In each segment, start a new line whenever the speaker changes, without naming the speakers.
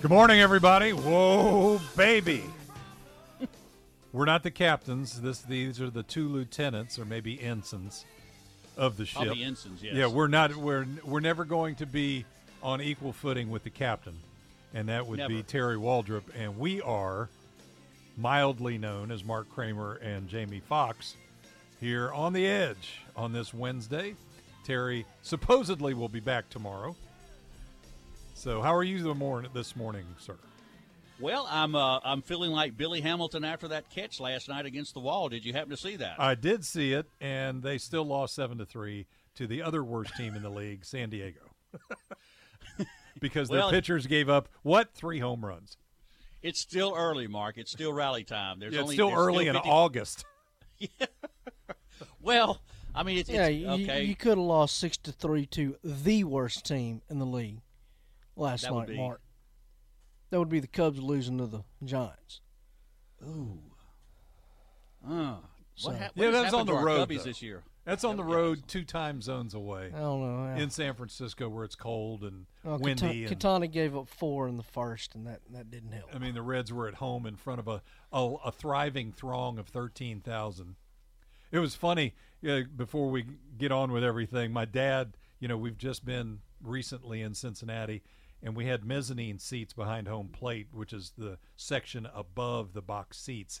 Good morning, everybody. Whoa, baby. We're not the captains. This these are the two lieutenants or maybe ensigns of the ship.
Probably ensigns, yes.
Yeah, we're not. We're we're never going to be on equal footing with the captain, and that would be Terry Waldrop, and we are mildly known as Mark Kramer and Jamie Fox here on the edge on this Wednesday. Terry supposedly will be back tomorrow. So, how are you the morning this morning, sir?
Well, I'm uh, I'm feeling like Billy Hamilton after that catch last night against the wall. Did you happen to see that?
I did see it, and they still lost seven to three to the other worst team in the league, San Diego, because
Well-
their pitchers gave up what three home runs.
it's still early, Mark. It's still rally time. There's
Yeah, it's
only
still
there's
early in
50
August.
Well, I mean, it's,
Yeah,
it's
you,
okay.
you could have lost six to three to the worst team in the league last
That
night,
be-
Mark. That would be the Cubs losing to the Giants. Ooh.
Uh,
So-
what hap-
Yeah,
what has
that's on the road,
Cubbies
though.
this year.
That's on the road, two time zones away
I don't know. yeah.
in San Francisco, where it's cold and
Well,
windy.
Kata-
and,
Quintana gave up four in the first, and that, that didn't help.
I mean, the Reds were at home in front of a a, a thriving throng of thirteen thousand. It was funny. Uh, before we get on with everything, my dad. You know, we've just been recently in Cincinnati, and we had mezzanine seats behind home plate, which is the section above the box seats.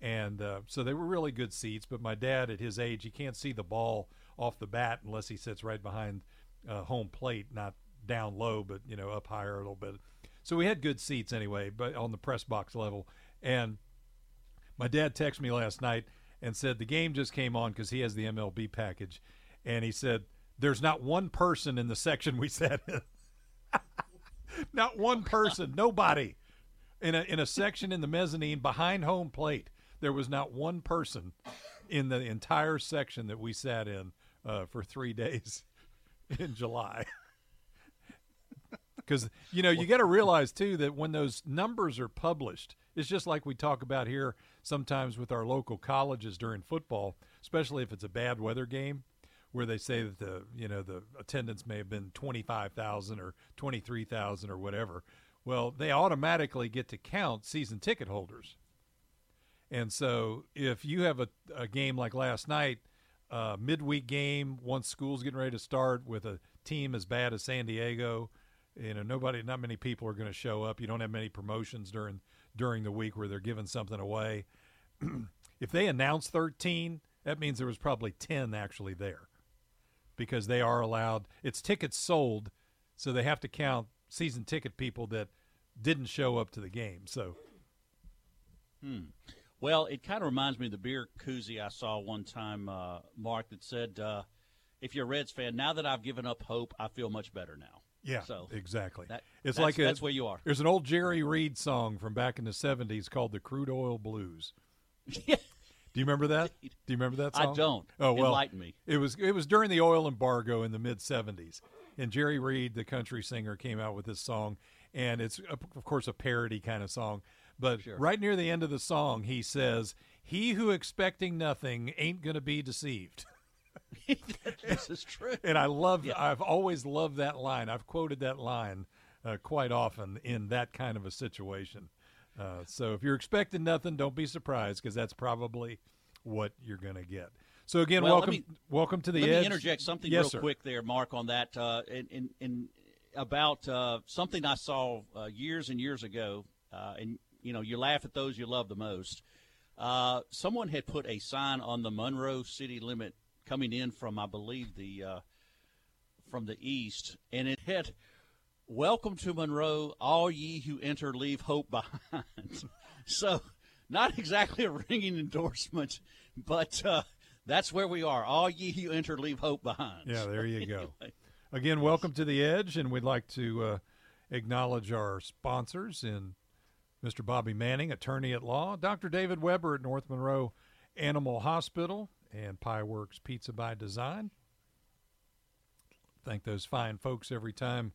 And uh, so they were really good seats. But my dad, at his age, he can't see the ball off the bat unless he sits right behind uh, home plate, not down low, but you know up higher a little bit. So we had good seats anyway, but on the press box level. And my dad texted me last night and said the game just came on because he has the MLB package, and he said there's not one person in the section we sat in. Not one person, nobody in a in a section in the mezzanine behind home plate. There was not one person in the entire section that we sat in uh, for three days in July. Because you know you got to realize too that when those numbers are published, it's just like we talk about here sometimes with our local colleges during football, especially if it's a bad weather game, where they say that the you know the attendance may have been twenty five thousand or twenty three thousand or whatever. Well, they automatically get to count season ticket holders. And so if you have a, a game like last night, uh, midweek game, once school's getting ready to start with a team as bad as San Diego, you know, nobody, not many people are going to show up. You don't have many promotions during during the week where they're giving something away. if they announce 13, that means there was probably 10 actually there because they are allowed. It's tickets sold, so they have to count season ticket people that didn't show up to the game. So
Well, it kind of reminds me of the beer koozie I saw one time, uh, Mark, that said, uh, "If you're a Reds fan, now that I've given up hope, I feel much better now."
Yeah,
So
exactly.
that-
it's
that's-
like a,
that's where you are.
There's an old Jerry Reed song from back in the '70s called "The Crude Oil Blues."
Yeah.
Do you remember that? Do you remember that song?
I don't.
Oh well,
Enlighten me.
It was it was during the oil embargo in the mid '70s, and Jerry Reed, the country singer, came out with this song, and it's of course a parody kind of song. But right near the end of the song, he says, "He who expecting nothing ain't gonna be deceived."
this is true.
and I love I've always loved that line. I've quoted that line uh, quite often in that kind of a situation. Uh, so if you're expecting nothing, don't be surprised because that's probably what you're going to get. So again,
Well,
welcome
me-
welcome to the
Let
edge.
me interject something
yes,
real
sir.
quick there, Mark, on that. Uh, in, in, in about uh, something I saw uh, years and years ago, uh, and you know, you laugh at those you love the most. Uh, someone had put a sign on the Monroe city limit coming in from, I believe, the uh, from the east, and it had "Welcome to Monroe, all ye who enter, leave hope behind." so, not exactly a ringing endorsement, but uh, that's where we are. All ye who enter, leave hope behind.
Yeah, there you go. Again, welcome to the Edge, and we'd like to uh, acknowledge our sponsors in Mr. Bobby Manning, attorney at law, Dr. David Weber at North Monroe Animal Hospital, and Pie Works Pizza by Design. Thank those fine folks every time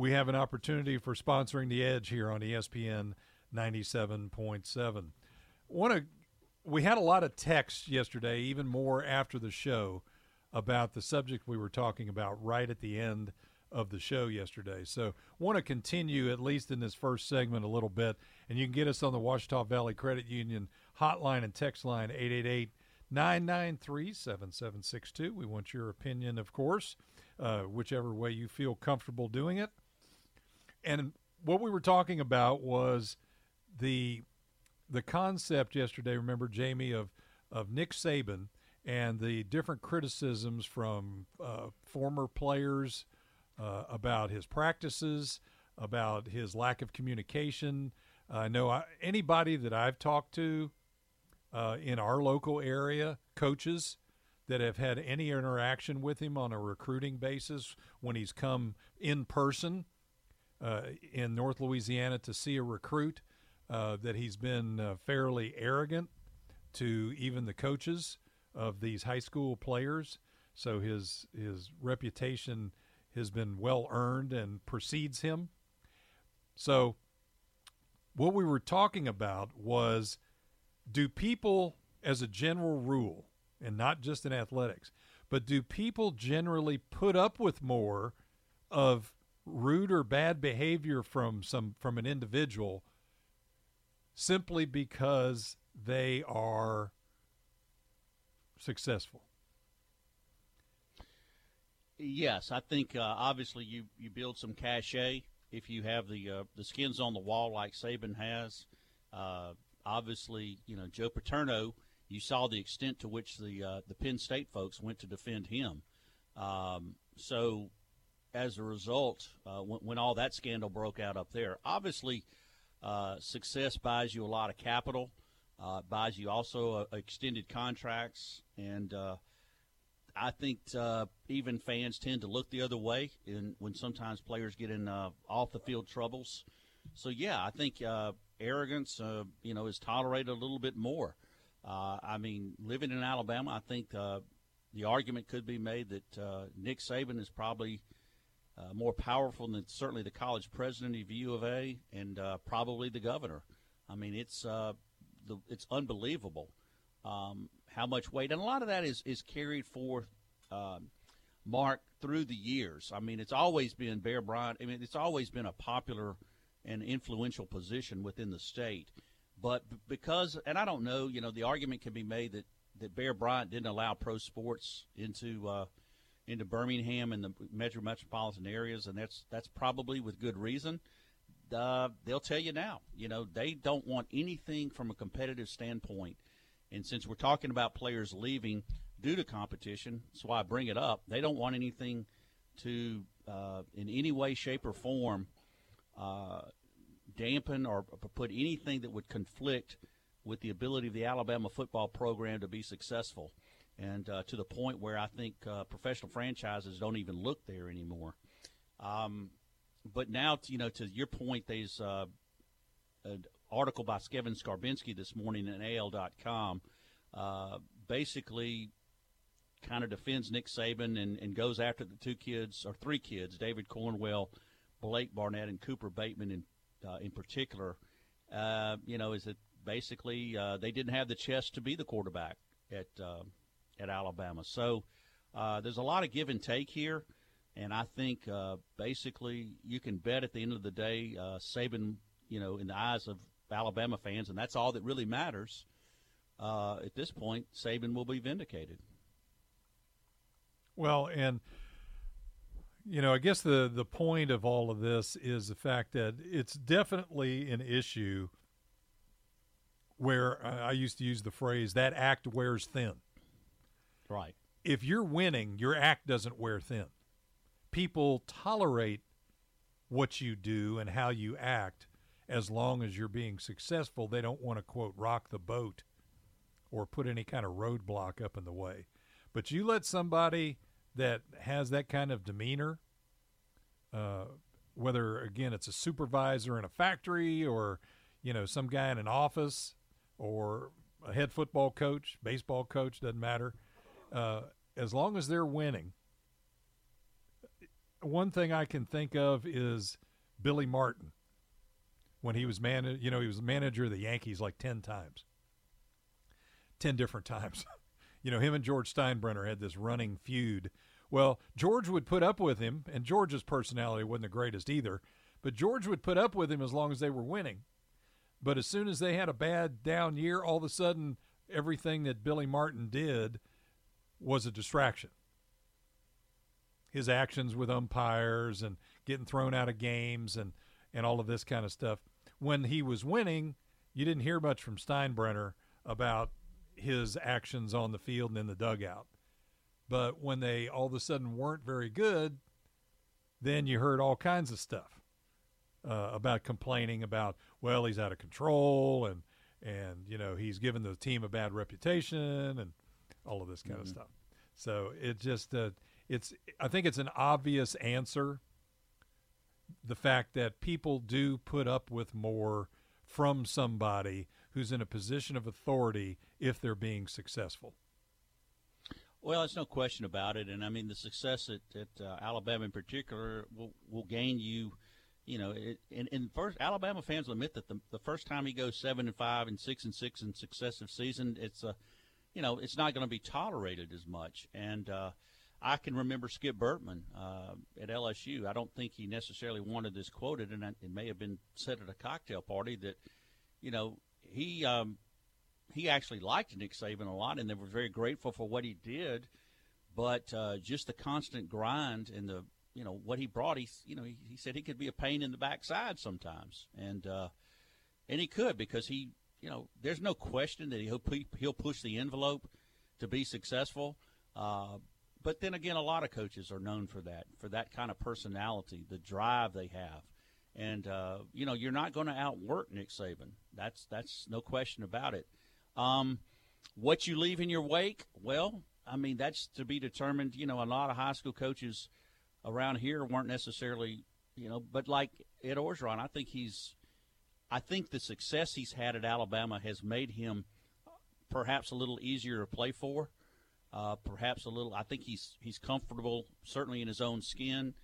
we have an opportunity for sponsoring the Edge here on ESPN 97.7. Want to we had a lot of texts yesterday, even more after the show, about the subject we were talking about right at the end of the show yesterday. So, want to continue at least in this first segment a little bit, and you can get us on the Ouachita Valley Credit Union hotline and text line 888 993 7762. We want your opinion, of course, uh, whichever way you feel comfortable doing it. And what we were talking about was the the concept yesterday. Remember, Jamie, of of Nick Saban and the different criticisms from uh, former players uh, about his practices, about his lack of communication. I know anybody that I've talked to uh, in our local area, coaches that have had any interaction with him on a recruiting basis when he's come in person in North Louisiana to see a recruit, uh, that he's been uh, fairly arrogant to even the coaches of these high school players. So his his reputation has been well earned and precedes him. So what we were talking about was do people as a general rule and not just in athletics, but do people generally put up with more of rude or bad behavior from some from an individual simply because they are successful.
Yes, I think uh, obviously you, you build some cachet if you have the uh, the skins on the wall like Saban has. Uh, obviously, you know Joe Paterno. You saw the extent to which the uh, the Penn State folks went to defend him. Um, so, as a result, uh, when, when all that scandal broke out up there, obviously, uh, success buys you a lot of capital, uh, buys you also uh, extended contracts, and uh, I think uh, even fans tend to look the other way in, when sometimes players get in off the field troubles. So yeah, I think arrogance, you know, is tolerated a little bit more. I mean, living in Alabama, I think the argument could be made that Nick Saban is probably uh, more powerful than certainly the college president of U of A and uh, probably the governor. I mean, it's uh, the, it's unbelievable um, how much weight, and a lot of that is is carried forth, um, Mark, through the years. I mean, it's always been Bear Bryant. I mean, it's always been a popular and influential position within the state. But because, and I don't know, you know, the argument can be made that, that Bear Bryant didn't allow pro sports into uh, into Birmingham and the metro metropolitan areas, and that's that's probably with good reason. Uh, they'll tell you now, you know, they don't want anything from a competitive standpoint. And since we're talking about players leaving due to competition, that's why I bring it up. They don't want anything to, uh, in any way, shape, or form, uh, dampen or put anything that would conflict with the ability of the Alabama football program to be successful. And uh, to the point where I think uh, professional franchises don't even look there anymore. Um, but now, you know, to your point, there's uh, an article by Kevin Scarbinsky this morning in AL.com. Uh, basically, kind of defends Nick Saban and, and goes after the two kids or three kids, David Cornwell, Blake Barnett, and Cooper Bateman in uh, in particular. Uh, you know, is that basically uh, they didn't have the chest to be the quarterback at at Alabama. So uh, there's a lot of give and take here. And I think uh, basically you can bet at the end of the day, uh, Saban, you know, in the eyes of Alabama fans, and that's all that really matters. Uh, at this point, Saban will be vindicated.
Well, and You know, I guess the the point of all of this is the fact that it's definitely an issue where I used to use the phrase that act wears thin.
Right.
If you're winning, your act doesn't wear thin. People tolerate what you do and how you act as long as you're being successful. They don't want to quote rock the boat or put any kind of roadblock up in the way. But you let somebody that has that kind of demeanor, uh, whether again it's a supervisor in a factory or you know some guy in an office or a head football coach, baseball coach, doesn't matter. Uh, as long as they're winning, one thing I can think of is Billy Martin when he was man. You know, he was manager of the Yankees like ten times, ten different times. you know, him and George Steinbrenner had this running feud. Well, George would put up with him, and George's personality wasn't the greatest either. But George would put up with him as long as they were winning. But as soon as they had a bad down year, all of a sudden everything that Billy Martin did was a distraction. His actions with umpires and getting thrown out of games and, and all of this kind of stuff. When he was winning, you didn't hear much from Steinbrenner about his actions on the field and in the dugout. But when they all of a sudden weren't very good, then you heard all kinds of stuff uh, about complaining about, well, he's out of control and and you know he's given the team a bad reputation and all of this kind mm-hmm. of stuff. So it just uh, it's I think it's an obvious answer. The fact that people do put up with more from somebody who's in a position of authority if they're being successful.
Well, there's no question about it, and I mean the success at, at uh, Alabama in particular will will gain you you know, it, and, and first Alabama fans will admit that the, the first time he goes seven and five and six and six in successive season, it's a, you know, it's not going to be tolerated as much. And uh, I can remember Skip Bertman uh, at LSU. I don't think he necessarily wanted this quoted, and it may have been said at a cocktail party that, you know, he um, he actually liked Nick Saban a lot, and they were very grateful for what he did. But uh, just the constant grind and the you know what he brought. He you know he, he said he could be a pain in the backside sometimes, and uh, and he could because he you know there's no question that he'll he'll push the envelope to be successful. Uh, but then again, a lot of coaches are known for that, for that kind of personality, the drive they have, and uh, you know you're not going to outwork Nick Saban. That's that's no question about it. Um, what you leave in your wake, well, I mean that's to be determined. You know, a lot of high school coaches around here weren't necessarily, you know, but like Ed Orgeron, I think he's, I think the success he's had at Alabama has made him perhaps a little easier to play for. Uh, perhaps a little. I think he's he's comfortable, certainly in his own skin.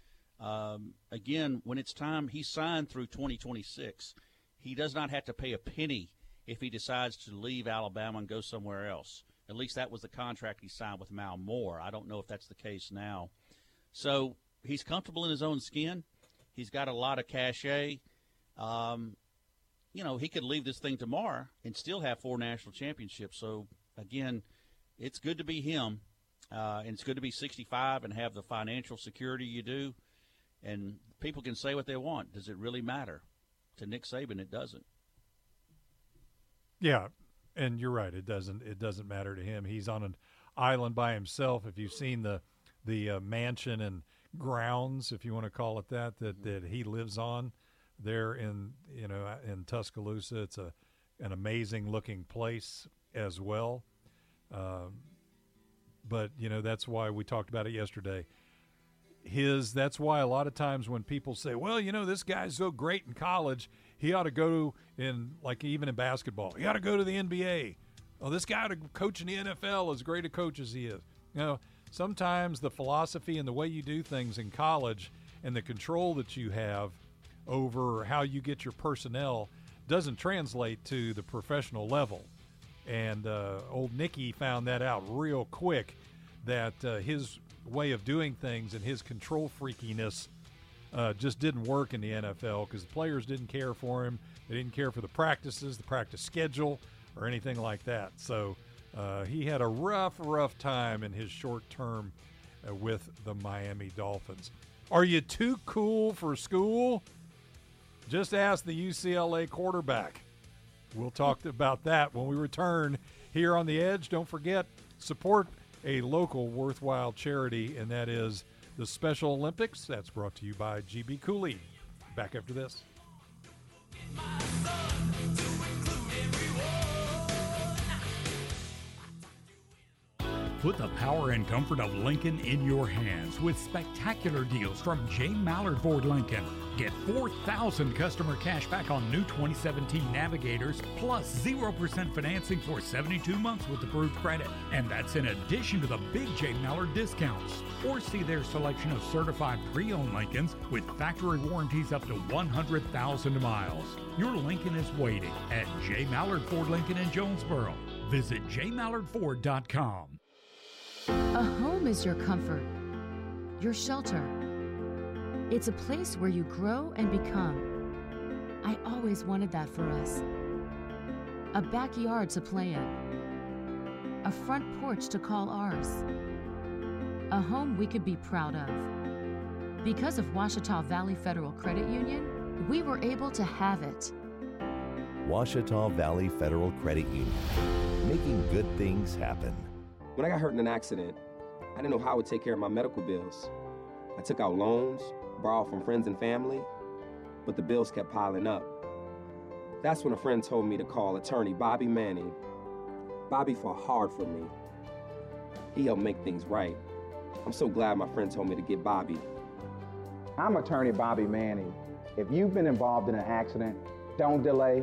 Um, again, when it's time, he signed through 2026. He does not have to pay a penny if he decides to leave Alabama and go somewhere else. At least that was the contract he signed with Mal Moore. I don't know if that's the case now. So he's comfortable in his own skin. He's got a lot of cachet. Um, you know, he could leave this thing tomorrow and still have four national championships. So again, it's good to be him, uh, and it's good to be 65 and have the financial security you do. And people can say what they want. Does it really matter? To Nick Saban, it doesn't.
Yeah, and you're right. It doesn't. It doesn't matter to him. He's on an island by himself. If you've seen the the uh, mansion and grounds, if you want to call it that, that that he lives on there in you know in Tuscaloosa. It's a an amazing looking place as well. Um, but you know that's why we talked about it yesterday. His that's why a lot of times when people say, "Well, you know this guy's so great in college, he ought to go in like even in basketball, he ought to go to the NBA." Oh, this guy to coach in the NFL as great a coach as he is. You know, sometimes the philosophy and the way you do things in college and the control that you have over how you get your personnel doesn't translate to the professional level. And uh, old Nicky found that out real quick that uh, his way of doing things and his control freakiness uh, just didn't work in the NFL because the players didn't care for him. They didn't care for the practices, the practice schedule, or anything like that. So uh, he had a rough, rough time in his short term uh, with the Miami Dolphins. Are you too cool for school? Just ask the UCLA quarterback. We'll talk about that when we return here on the Edge. Don't forget, support a local worthwhile charity, and that is the Special Olympics. That's brought to you by GB Cooley. Back after this.
Put the power and comfort of Lincoln in your hands with spectacular deals from J. Mallard Ford Lincoln. Get 4,000 customer cash back on new 2017 Navigators plus 0% financing for 72 months with approved credit. And that's in addition to the big J. Mallard discounts. Or see their selection of certified pre owned Lincolns with factory warranties up to 100,000 miles. Your Lincoln is waiting at J. Mallard Ford Lincoln in Jonesboro. Visit jmallardford.com.
A home is your comfort, your shelter. It's a place where you grow and become. I always wanted that for us. A backyard to play in, a front porch to call ours, a home we could be proud of. Because of Ouachita Valley Federal Credit Union, we were able to have it.
Ouachita Valley Federal Credit Union, making good things happen.
When I got hurt in an accident, I didn't know how I would take care of my medical bills. I took out loans, borrowed from friends and family, but the bills kept piling up. That's when a friend told me to call attorney Bobby Manning. Bobby fought hard for me. He helped make things right. I'm so glad my friend told me to get Bobby.
I'm attorney Bobby Manning. If you've been involved in an accident, don't delay.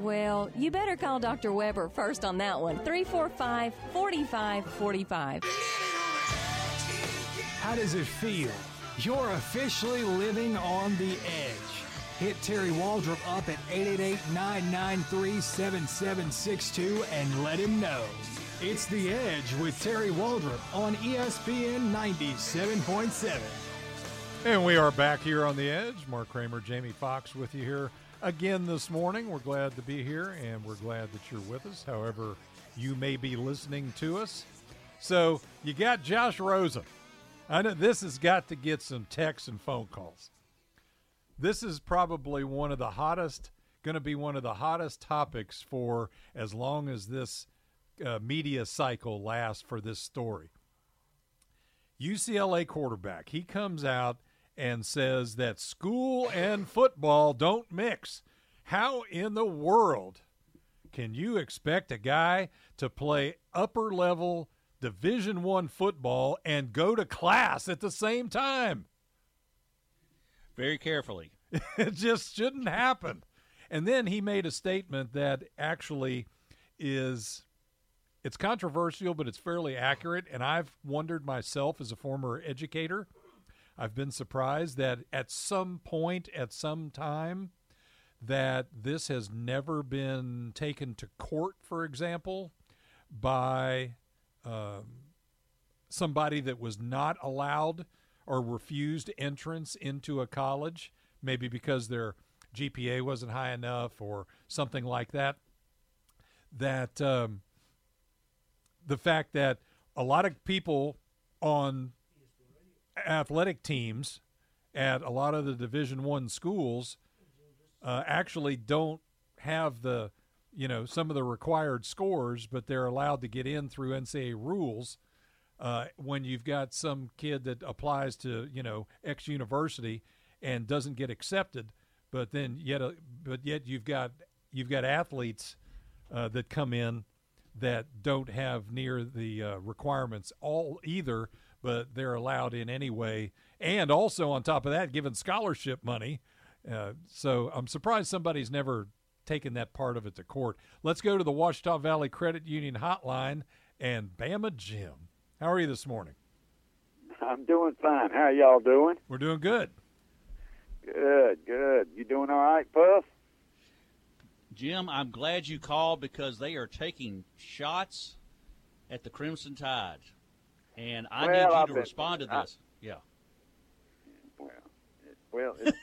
Well, you better call Dr. Weber first on that one. 345 4545.
How does it feel? You're officially living on the edge. Hit Terry Waldrop up at 888-993-7762 and let him know. It's The Edge with Terry Waldrop on ESPN 97.7.
And we are back here on The Edge. Mark Kramer, Jamie Fox with you here again this morning. We're glad to be here and we're glad that you're with us, however, you may be listening to us. So, you got Josh Rosen. I know this has got to get some texts and phone calls. This is probably one of the hottest, going to be one of the hottest topics for as long as this uh, media cycle lasts for this story. UCLA quarterback, he comes out and says that school and football don't mix. How in the world can you expect a guy to play upper level division 1 football and go to class at the same time?
Very carefully.
it just shouldn't happen. And then he made a statement that actually is it's controversial but it's fairly accurate and I've wondered myself as a former educator I've been surprised that at some point, at some time, that this has never been taken to court, for example, by um, somebody that was not allowed or refused entrance into a college, maybe because their GPA wasn't high enough or something like that. That um, the fact that a lot of people on athletic teams at a lot of the Division One schools uh, actually don't have the you know some of the required scores, but they're allowed to get in through NCAA rules. Uh, when you've got some kid that applies to you know X university and doesn't get accepted, but then yet uh, but yet you've got you've got athletes uh, that come in that don't have near the uh, requirements all either but they're allowed in anyway. And also, on top of that, given scholarship money. Uh, so I'm surprised somebody's never taken that part of it to court. Let's go to the Ouachita Valley Credit Union hotline and Bama Jim. How are you this morning?
I'm doing fine. How are y'all doing?
We're doing good.
Good, good. You doing all right, Puff?
Jim, I'm glad you called because they are taking shots at the Crimson Tide, and I
Well,
need you
I've
to
been-
respond to
I-
this. yeah.
Well, it, well, it,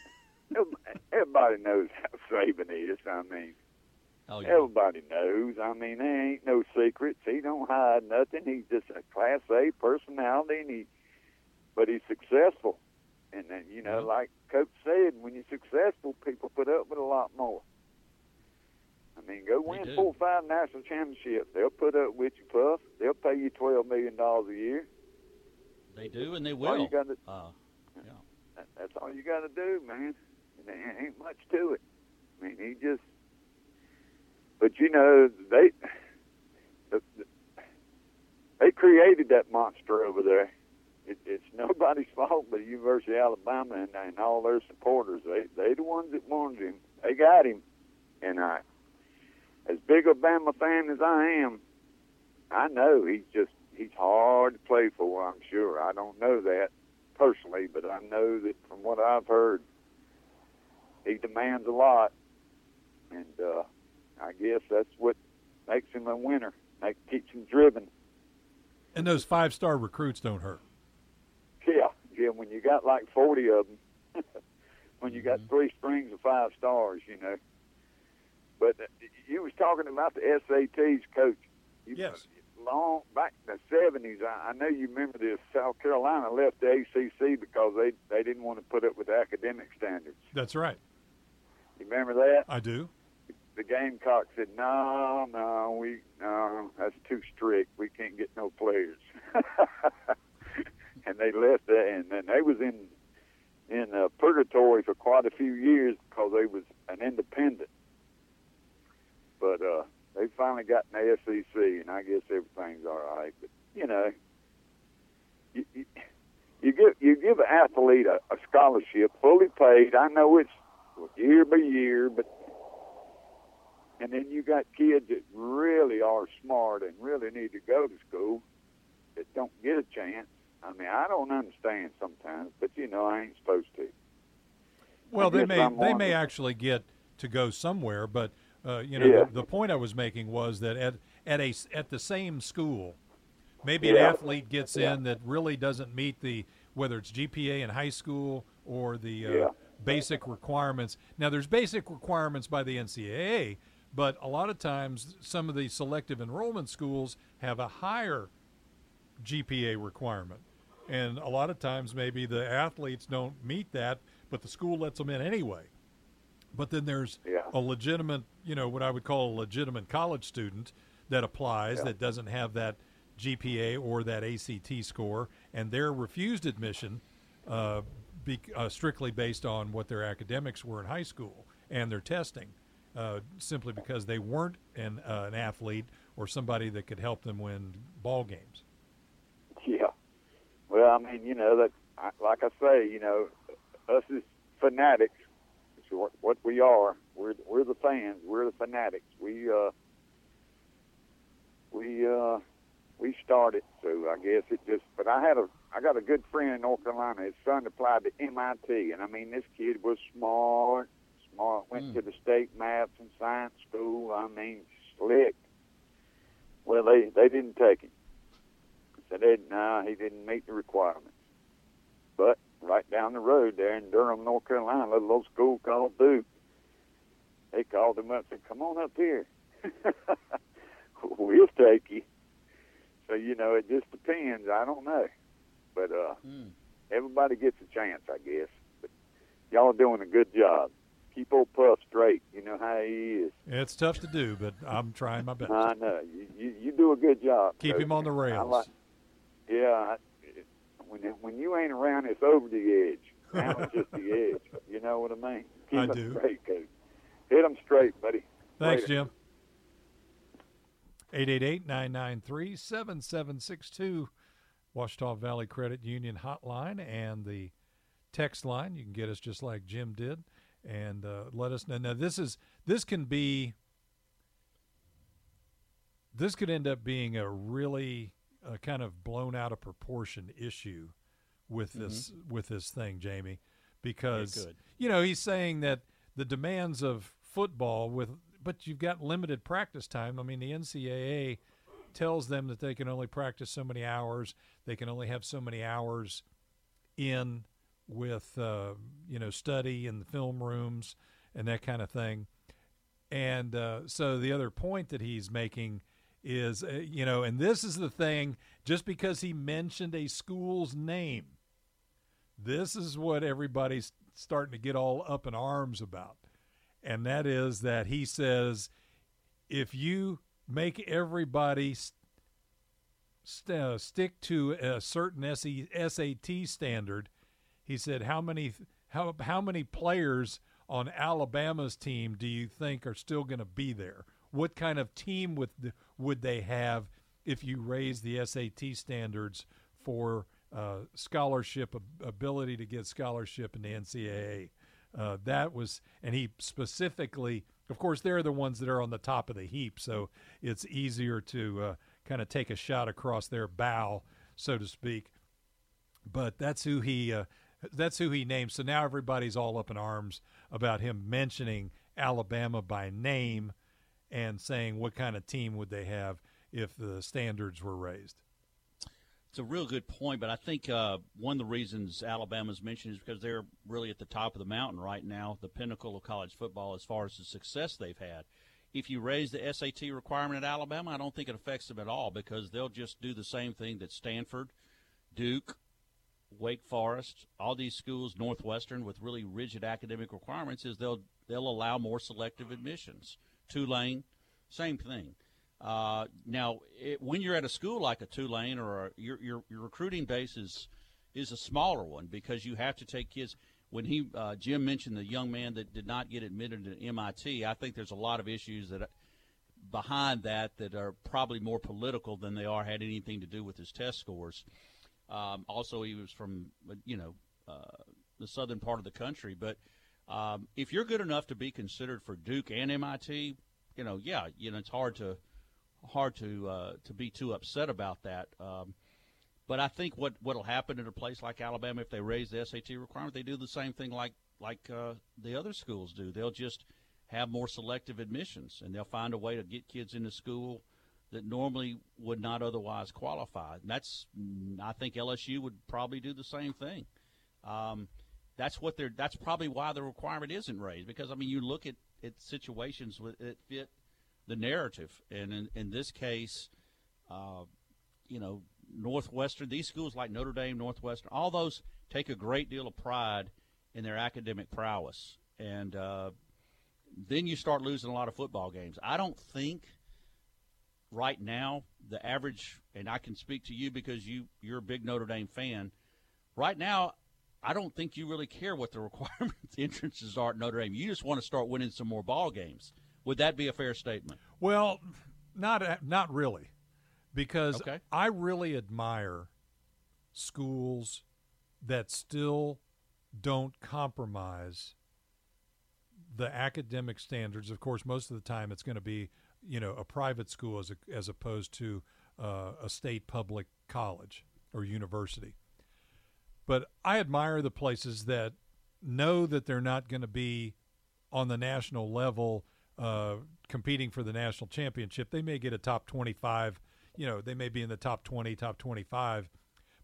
everybody knows how Saban is. I mean,
Oh, yeah.
everybody knows. I mean, there ain't no secrets. He don't hide nothing. He's just a Class A personality, and he, but he's successful. And then, you know, mm-hmm. like Coach said, when you're successful, people put up with a lot more. I mean, go win four or five national championships. They'll put up with you, Puff. They'll pay you twelve million dollars a year.
They do, and they
All
will.
you gotta,
uh,
that, that's all you got to do, man. There ain't much to it. I mean, he just. But you know, they the, the, they created that monster over there. It, it's nobody's fault but the University of Alabama and, and all their supporters. They they the ones that wanted him. They got him, and I, as big a Bama fan as I am, I know he's just he's hard to play for. I'm sure. I don't know that personally, but I know that from what I've heard, he demands a lot, and uh, I guess that's what makes him a winner. Make keeps him driven.
And those five star recruits don't hurt.
Yeah, yeah. When you got like forty of them, when you got three strings of five stars, you know. But you was talking about the SATs, coach. You,
Yes.
Long back in the seventies, I, I know you remember this. South Carolina left the ACC because they they didn't want to put up with academic standards.
That's right.
You remember that?
I do.
the Gamecocks said, "No, no, we no, that's too strict. We can't get no players." and they left that, and then they was in in uh, purgatory for quite a few years because they was an independent. But uh, they finally got the SEC, and I guess everything's all right. But you know, you, you, you give you give an athlete a, a scholarship, fully paid. I know it's year by year, but and then you got kids that really are smart and really need to go to school that don't get a chance. I mean, I don't understand sometimes, but you know, I ain't supposed to.
Well, they may they may actually get to go somewhere, but uh, you know
Yeah.
the, the point I was making was that at at a at the same school, maybe an athlete gets
Yeah.
in that really doesn't meet the whether it's GPA in high school or the uh,
Yeah.
basic requirements. Now, there's basic requirements by the NCAA, but a lot of times some of the selective enrollment schools have a higher GPA requirement. And a lot of times, maybe the athletes don't meet that, but the school lets them in anyway. But then there's
Yeah.
a legitimate, you know, what I would call a legitimate college student that applies
Yeah.
that doesn't have that GPA or that ACT score, and they're refused admission uh, be, uh, strictly based on what their academics were in high school and their testing, uh, simply because they weren't an, uh, an athlete or somebody that could help them win ball games.
Yeah. Well, I mean, you know that, like I say, you know, us as fanatics, what, what we are. We're we're the fans. We're the fanatics. We uh, we uh, we started. So I guess it just. But I had a I got a good friend in North Carolina. His son applied to MIT, and I mean, this kid was smart. Smart. Went to the state maths and science school. I mean, slick. Well, they they didn't take him. Said they no, he didn't meet the requirements. But right down the road there in Durham, North Carolina, a little old school called Duke. They called him up and said, "Come on up here. we'll take you." So you know, it just depends. I don't know, but uh, everybody gets a chance, I guess. But y'all are doing a good job. Keep old Puff straight. You know how he is.
It's tough to do, but I'm trying my best.
I know you, you. You do a good job.
Keep
Coach.
him on the
I
rails.
like- yeah, I, when when you ain't around, it's over the edge. Now it's just the edge. You know what I mean? Keep
I do.
straight, Coach. Hit them straight, buddy.
Thanks,
Later.
Jim. 888 993 7762, Ouachita Valley Credit Union hotline, and the text line. You can get us just like Jim did, and uh, let us know. Now, this is this can be this could end up being a really uh, kind of blown out of proportion issue with this with this thing, Jamie, because you know he's saying that the demands of football with but you've got limited practice time. I mean, the NCAA tells them that they can only practice so many hours. They can only have so many hours in with uh, you know study in the film rooms and that kind of thing. And uh, so the other point that he's making is, uh, you know, and this is the thing, just because he mentioned a school's name, this is what everybody's starting to get all up in arms about. And that is that he says if you make everybody st- st- uh, stick to a certain SAT standard, he said, how many how how many players on Alabama's team do you think are still going to be there? What kind of team would would they have if you raise the SAT standards for uh, scholarship ability to get scholarship in the NCAA? Uh, that was, and he specifically, of course, they're the ones that are on the top of the heap, so it's easier to uh, kind of take a shot across their bow, so to speak. But that's who he uh, that's who he named. So now everybody's all up in arms about him mentioning Alabama by name and saying what kind of team would they have if the standards were raised.
It's a real good point, but I think uh, one of the reasons Alabama's mentioned is because they're really at the top of the mountain right now, the pinnacle of college football as far as the success they've had. If you raise the SAT requirement at Alabama, I don't think it affects them at all because they'll just do the same thing that Stanford, Duke, Wake Forest, all these schools, Northwestern, with really rigid academic requirements, is they'll they'll allow more selective admissions. Tulane, same thing. Uh, now, it, when you're at a school like a Tulane or a, your, your your recruiting base is is a smaller one because you have to take kids. When he uh, Jim mentioned the young man that did not get admitted to MIT, I think there's a lot of issues that behind that that are probably more political than they are had anything to do with his test scores. Um, also, he was from you know uh, the southern part of the country, but um, if you're good enough to be considered for Duke and MIT, you know, yeah, you know, it's hard to hard to uh, to be too upset about that. Um, but I think what what'll happen in a place like Alabama if they raise the SAT requirement, they do the same thing like like uh, the other schools do. They'll just have more selective admissions, and they'll find a way to get kids into school that normally would not otherwise qualify. And that's I think LSU would probably do the same thing. Um, that's what they're. That's probably why the requirement isn't raised because I mean you look at, at situations that fit the narrative, and in, in this case, uh, you know, Northwestern, these schools like Notre Dame, Northwestern, all those take a great deal of pride in their academic prowess, and uh, then you start losing a lot of football games. I don't think right now the average, and I can speak to you because you you're a big Notre Dame fan. Right now, I don't think you really care what the requirements, the entrances are at Notre Dame. You just want to start winning some more ball games. Would that be a fair statement?
Well, not not really, because okay. I really admire schools that still don't compromise the academic standards. Of course, most of the time it's going to be you know a private school as a, as opposed to uh, a state public college or university. But I admire the places that know that they're not going to be on the national level uh, competing for the national championship. They may get a top 25, you know, they may be in the top 20, top 25.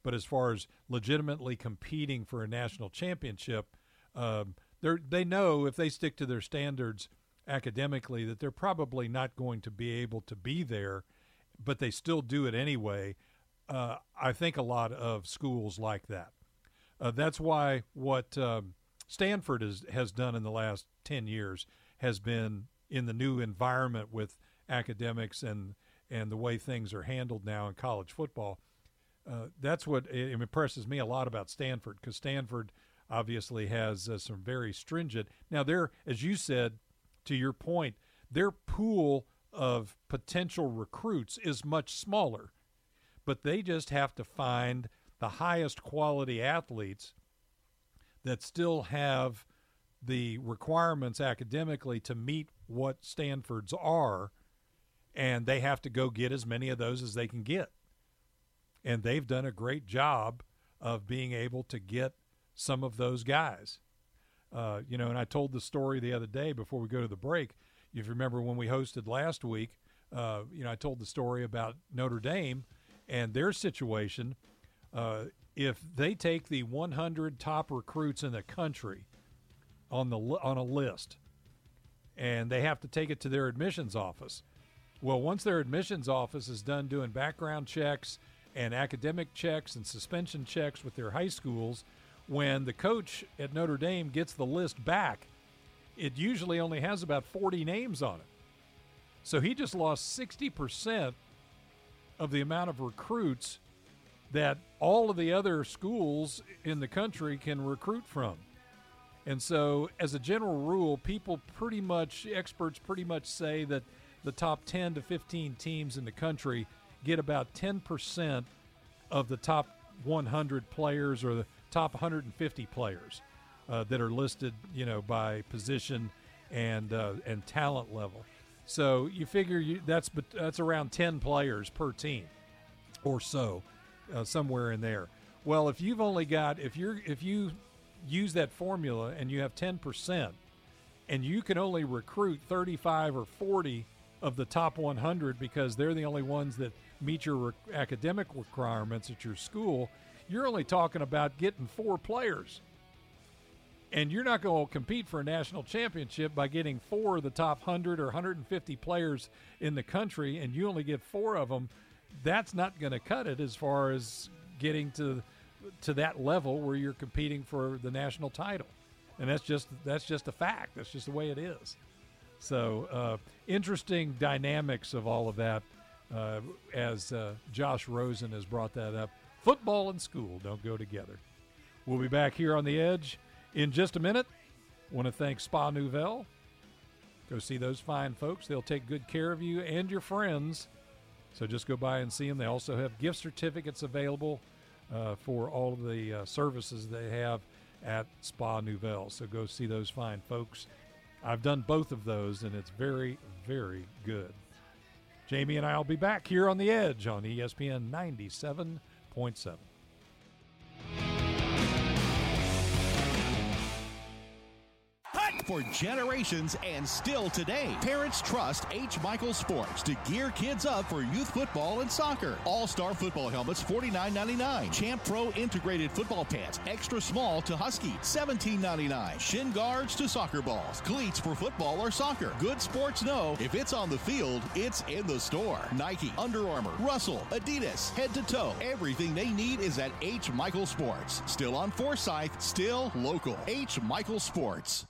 But as far as legitimately competing for a national championship, um, they they know if they stick to their standards academically that they're probably not going to be able to be there, but they still do it anyway. Uh, I think a lot of schools like that. Uh, that's why what um, Stanford has has done in the last ten years has been in the new environment with academics and and the way things are handled now in college football. Uh, that's what it impresses me a lot about Stanford because Stanford obviously has uh, some very stringent. Now, they're, as you said, to your point, their pool of potential recruits is much smaller, but they just have to find the highest quality athletes that still have the requirements academically to meet what Stanford's are, and they have to go get as many of those as they can get. And they've done a great job of being able to get some of those guys. Uh, you know, and I told the story the other day before we go to the break. If you remember when we hosted last week, uh, you know, I told the story about Notre Dame and their situation. Uh, if they take the 100 top recruits in the country on the on a list, and they have to take it to their admissions office. Well, once their admissions office is done doing background checks and academic checks and suspension checks with their high schools, when the coach at Notre Dame gets the list back, it usually only has about 40 names on it. So he just lost 60% of the amount of recruits that all of the other schools in the country can recruit from. And so, as a general rule, people pretty much, experts pretty much say that the top 10 to 15 teams in the country get about 10% of the top 100 players or the top 150 players uh, that are listed, you know, by position and uh, and talent level. So you figure you, that's that's around 10 players per team, or so, uh, somewhere in there. Well, if you've only got if you're if you use that formula and you have 10% and you can only recruit 35 or 40 of the top 100 because they're the only ones that meet your re- academic requirements at your school, you're only talking about getting four players. And you're not going to compete for a national championship by getting four of the top 100 or 150 players in the country, and you only get four of them. That's not going to cut it as far as getting to to that level where you're competing for the national title, and that's just that's just a fact. That's just the way it is. So uh, interesting dynamics of all of that, uh, as uh, Josh Rosen has brought that up. Football and school don't go together. We'll be back here on the edge in just a minute. Want to thank Spa Nouvelle. Go see those fine folks. They'll take good care of you and your friends. So just go by and see them. They also have gift certificates available uh, for all of the uh, services they have at Spa Nouvelle. So go see those fine folks. I've done both of those, and it's very, very good. Jamie and I will be back here on the Edge on ESPN 97.7.
for generations and still today. Parents trust H. Michael Sports to gear kids up for youth football and soccer. All star football helmets $49.99. Champ Pro integrated football pants, extra small to husky, $17.99. Shin guards to soccer balls, cleats for football or soccer. Good sports know if it's on the field, it's in the store. Nike, Under Armour, Russell, Adidas, head to toe. Everything they need is at H. Michael Sports. Still on Forsyth, still local. H. Michael Sports.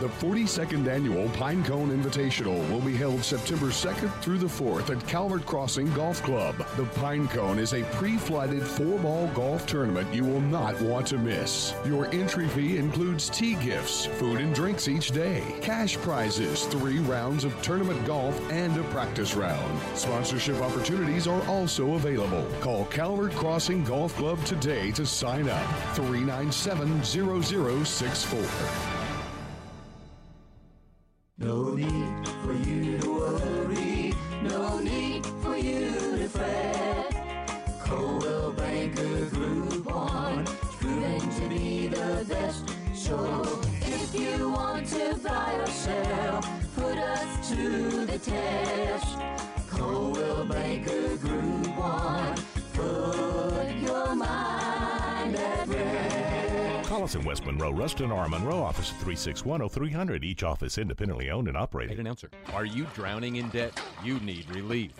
The 42nd annual Pinecone Invitational will be held September 2nd through the 4th at Calvert Crossing Golf Club. The Pinecone is a pre-flighted four-ball golf tournament you will not want to miss. Your entry fee includes tee gifts, food and drinks each day, cash prizes, three rounds of tournament golf, and a practice round. Sponsorship opportunities are also available. Call Calvert Crossing Golf Club today to sign up. 397 0064.
No need for you to worry, no need for you to fret. Coldwell Banker Group One, proven to be the best. So if you want to buy or sell, put us to the test. Coldwell Banker Group One, put your mind.
Call us in West Monroe, Ruston, or our Monroe office at 361 0300. Each office independently owned and operated.
An announcer. Are you drowning in debt? You need relief.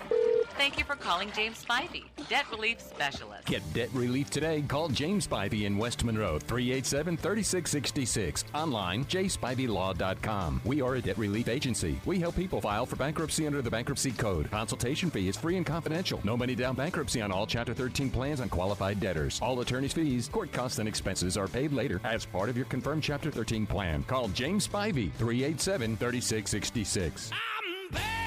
Thank you for calling James Spivey, Debt Relief Specialist.
Get debt relief today. Call James Spivey in West Monroe, 387 3666. Online, jspiveylaw.com. We are a debt relief agency. We help people file for bankruptcy under the Bankruptcy Code. Consultation fee is free and confidential. No money down bankruptcy on all Chapter 13 plans on qualified debtors. All attorney's fees, court costs, and expenses are paid later as part of your confirmed Chapter 13 plan. Call James Spivey, 387 3666.
And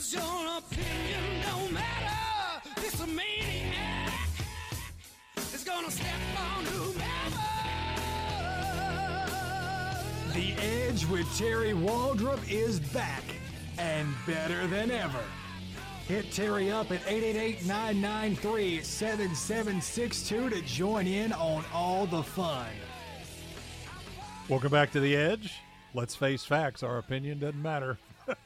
Cause your opinion don't matter. This a maniac is gonna step on whomever.
The Edge with Terry Waldrop is back. and better than ever. Hit Terry up at 888-993-7762 to join in on all the fun.
Welcome back to the Edge. Let's face facts. Our opinion doesn't matter.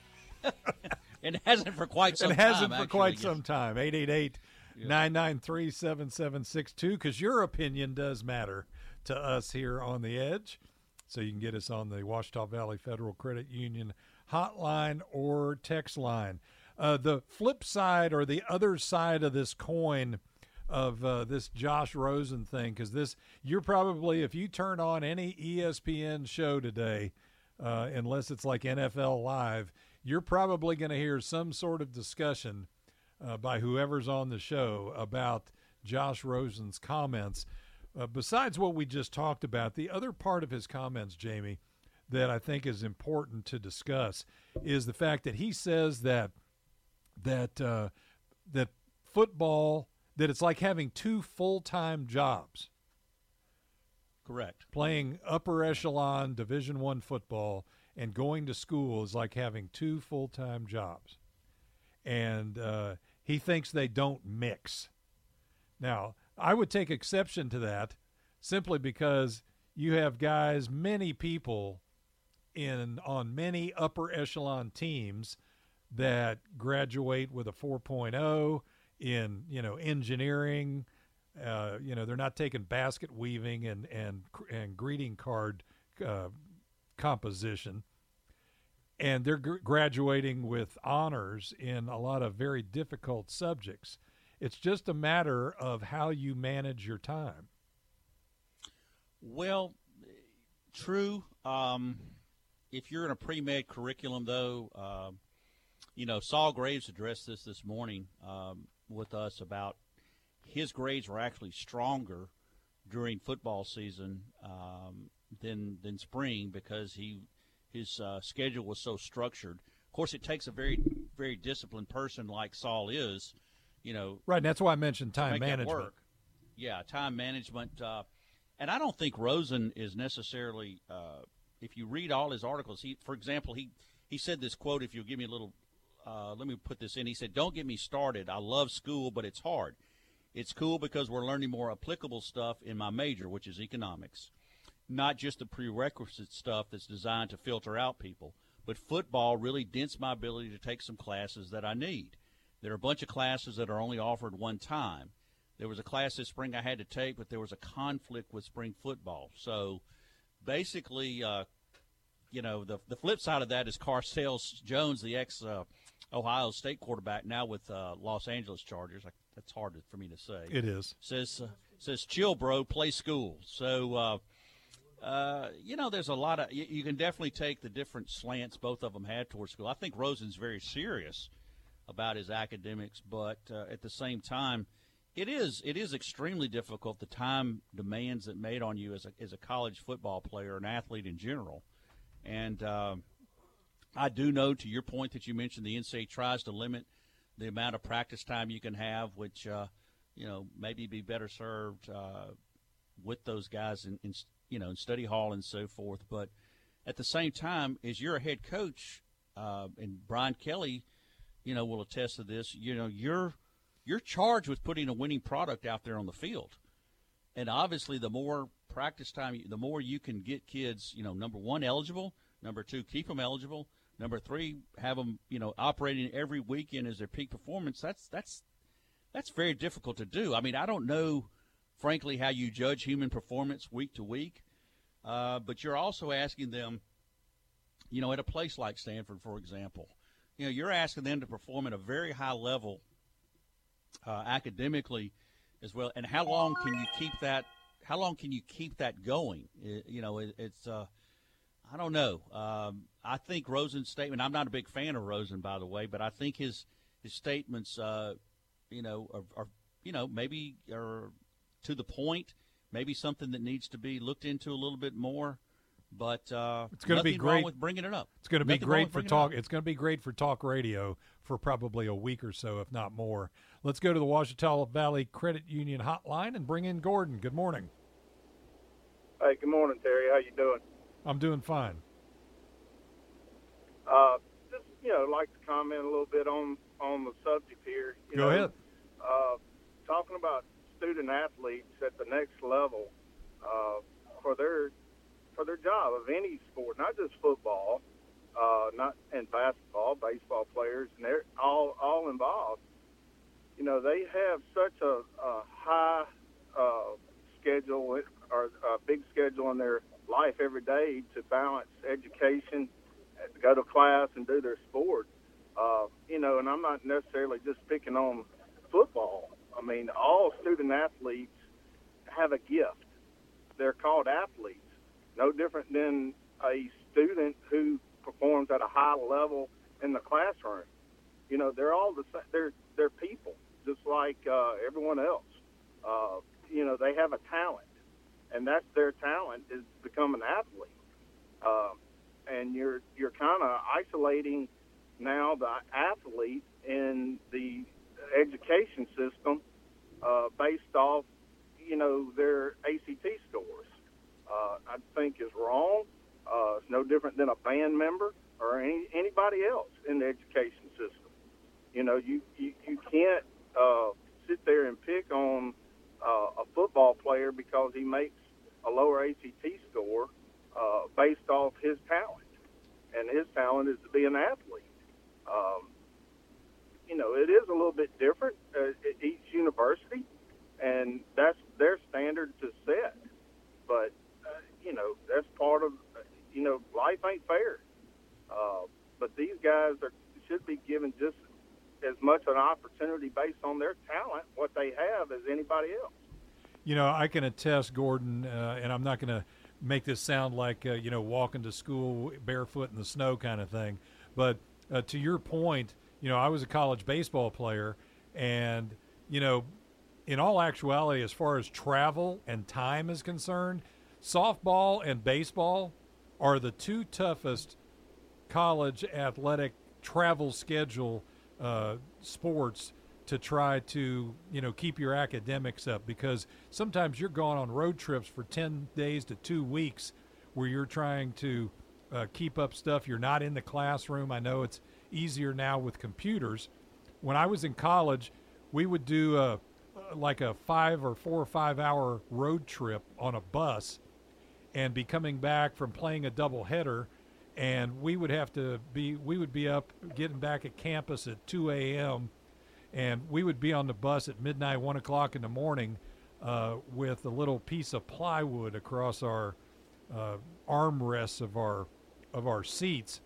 It hasn't for quite some
it hasn't
time.
for
actually,
quite some time. 888 993 7762 because your opinion does matter to us here on the Edge. So you can get us on the Ouachita Valley Federal Credit Union hotline or text line. Uh, the flip side or the other side of this coin of uh, this Josh Rosen thing, because this, you're probably, if you turn on any ESPN show today, uh, unless it's like NFL Live, you're probably going to hear some sort of discussion uh, by whoever's on the show about Josh Rosen's comments. Uh, besides what we just talked about, the other part of his comments, Jamie, that I think is important to discuss is the fact that he says that that uh, that football that it's like having two full time jobs.
Correct.
Playing upper echelon Division One football and going to school is like having two full time jobs, and uh, he thinks they don't mix. Now, I would take exception to that simply because you have guys, many people in on many upper echelon teams that graduate with a 4.0 in, you know, engineering, uh, you know, they're not taking basket weaving and and and greeting card uh, composition. And they're gr- graduating with honors in a lot of very difficult subjects. It's just a matter of how you manage your time.
Well, true. Um, if you're in a pre med curriculum, though, um, you know, Saul Graves addressed this this morning um, with us about his grades were actually stronger during football season um, than than spring because he his uh, schedule was so structured. Of course, it takes a very very disciplined person like Saul is, you know,
Right, and that's why I mentioned time management.
Yeah, time management. Uh, and I don't think Rosen is necessarily. Uh, if you read all his articles, he, for example, he he said this quote. If you'll give me a little, uh, let me put this in. He said, "Don't get me started. I love school, but it's hard. It's cool because we're learning more applicable stuff in my major, which is economics, not just the prerequisite stuff that's designed to filter out people. But football really dents my ability to take some classes that I need. There are a bunch of classes that are only offered one time. There was a class this spring I had to take, but there was a conflict with spring football. So basically, uh, you know, the the flip side of that is Cardale Jones, the ex uh, Ohio State quarterback, now with uh, Los Angeles Chargers. I, that's hard for me to say.
It is.
Says uh, says chill, bro. Play school. So. Uh, you know, there's a lot of you, you can definitely take the different slants both of them had towards school. I think Rosen's very serious about his academics, but uh, at the same time, it is it is extremely difficult the time demands that made on you as a as a college football player, an athlete in general, and um, I do know to your point that you mentioned the NCAA tries to limit the amount of practice time you can have, which uh, you know maybe be better served uh, with those guys in, in you know in study hall and so forth. But at the same time, as you're a head coach, uh, and Brian Kelly, you know, will attest to this. You know, you're you're charged with putting a winning product out there on the field, and obviously, the more practice time, the more you can get kids, you know, number one eligible, number two keep them eligible, number three have them, you know, operating every weekend as their peak performance. That's that's that's very difficult to do. I mean, I don't know, frankly, how you judge human performance week to week, uh, but you're also asking them, you know, at a place like Stanford, for example, you know, you're asking them to perform at a very high level uh, academically as well. And how long can you keep that? How long can you keep that going? It- you know, it, it's. Uh, I don't know. Um, I think Rosen's statement. I'm not a big fan of Rosen, by the way, but I think his his statements, uh, you know, are, are you know maybe are to the point. Maybe something that needs to be looked into a little bit more. But uh,
It's going to be
nothing wrong
great
with bringing it up.
It's going to be great for
bringing it
talk. It's going to be great for talk radio for probably a week or so, if not more. Let's go to the Ouachita Valley Credit Union hotline and bring in Gordon. Good morning.
Hey, good morning, Terry. How you doing?
I'm doing fine.
Uh, just you know, like to comment a little bit on on the subject here. You
Go
know,
ahead.
Uh, talking about student athletes at the next level uh, for their for their job of any sport, not just football, uh, not and basketball, baseball players, and they're all all involved. You know, they have such a, a high uh, schedule or a big schedule in their life every day to balance education, uh, go to class, and do their sport. Uh, you know, and I'm not necessarily just picking on football. I mean, all student athletes have a gift. They're called athletes. No different than a student who performs at a high level in the classroom. You know, they're all the same. They're they're people, just like uh, everyone else. Uh, you know, they have a talent, and that's their talent is become an athlete. Uh, and you're you're kind of isolating now the athlete in the education system uh, based off, you know, their ACT scores. Uh, I think is wrong. Uh, it's no different than a band member or any, anybody else in the education system. You know, you you, you can't uh, sit there and pick on uh, a football player because he makes a lower ACT score uh, based off his talent, and his talent is to be an athlete. Um, you know, it is a little bit different uh, at each university, and that's their standard to set. But uh, you know, that's part of uh, you know, life ain't fair. Uh, but these guys are should be given just as much an opportunity based on their talent, what they have, as anybody else.
You know, I can attest, Gordon, uh, and I'm not going to make this sound like uh, you know walking to school barefoot in the snow kind of thing, but uh, to your point, you know, I was a college baseball player, and you know, in all actuality, as far as travel and time is concerned, softball and baseball are the two toughest college athletic travel schedule uh, sports to try to you know keep your academics up because sometimes you're going on road trips for 10 days to two weeks where you're trying to uh, keep up stuff. You're not in the classroom. I know it's easier now with computers. When i was in college we would do a like a five or four or five hour road trip on a bus and be coming back from playing a double header and we would have to be we would be up getting back at campus at 2 a.m and we would be on the bus at midnight one o'clock in the morning uh, with a little piece of plywood across our uh, armrests of our of our seats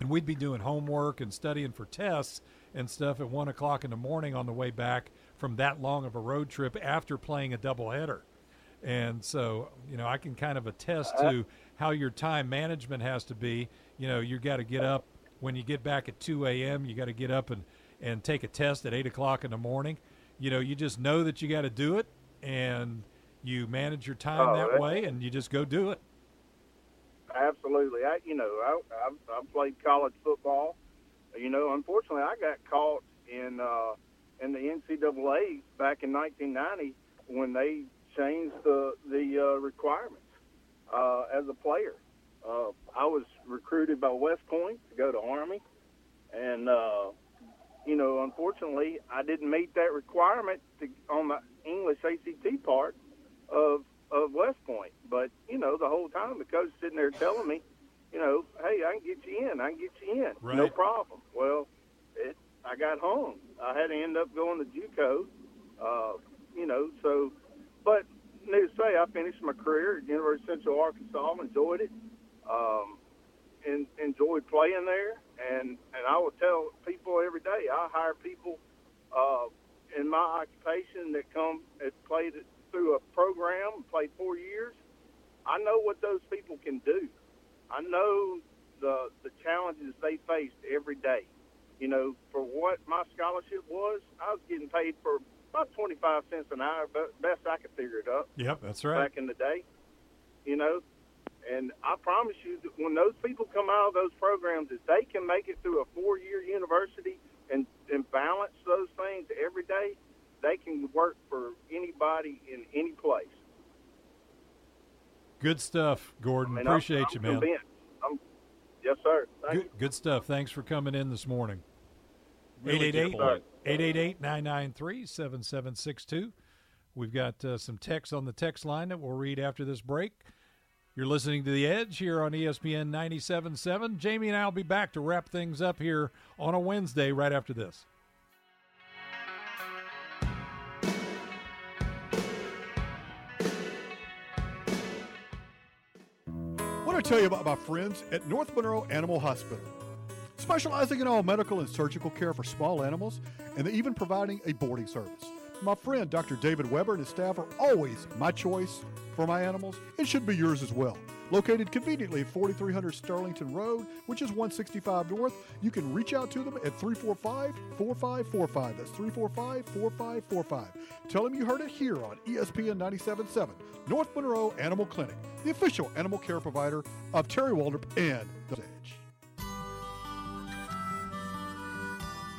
and we'd be doing homework and studying for tests and stuff at one o'clock in the morning on the way back from that long of a road trip after playing a doubleheader. And so, you know, I can kind of attest to uh-huh. how your time management has to be. You know, you got to get up when you get back at 2 a.m. You got to get up and and take a test at eight o'clock in the morning. You know, you just know that you got to do it, and you manage your time
Oh,
that- way, and you just go do it.
Absolutely. I, you know, I, I, I played college football. You know, unfortunately, I got caught in uh, in the NCAA back in 1990 when they changed the the uh, requirements uh, as a player. Uh, I was recruited by West Point to go to Army, and uh, you know, unfortunately, I didn't meet that requirement to, on the English ACT part of of West Point. But you know, the whole time the coach sitting there telling me, you know, hey, I can get you in, I can get you in, no problem. Well, it, I got home. I had to end up going to JUCO. Uh, you know, so, but needless to say, I finished my career at University of Central Arkansas. Enjoyed it. Um, and enjoyed playing there. And and I will tell people every day. I hire people uh, in my occupation that come that played it through a program, played four years. I know what those people can do. I know the the challenges they faced every day. You know, for what my scholarship was, I was getting paid for about twenty five cents an hour, but best I could figure it up
Yep, that's right.
back in the day. You know, and I promise you that when those people come out of those programs, if they can make it through a four-year university and and balance those things every day, they can work for anybody in any place.
Good stuff, Gordon.
I mean, I'm-
Appreciate
I'm
you, man.
Convinced. I'm, Yes, sir. Thank
Good, good stuff. Thanks for coming in this morning.
Really
888-993-7762. We've got uh, some text on the text line that we'll read after this break. You're listening to The Edge here on ESPN 97.7. Jamie and I will be back to wrap things up here on a Wednesday right after this.
Tell you about my friends at North Monroe Animal Hospital. Specializing in all medical and surgical care for small animals, and even providing a boarding service. My friend Dr. David Weber and his staff are always my choice for my animals. It should be yours as well. Located conveniently at 4300 Sterlington Road, which is 165 North, you can reach out to them at 345 4545. That's 345 4545. Tell them you heard it here on ESPN 977, North Monroe Animal Clinic, the official animal care provider of Terry Waldrop and The Edge.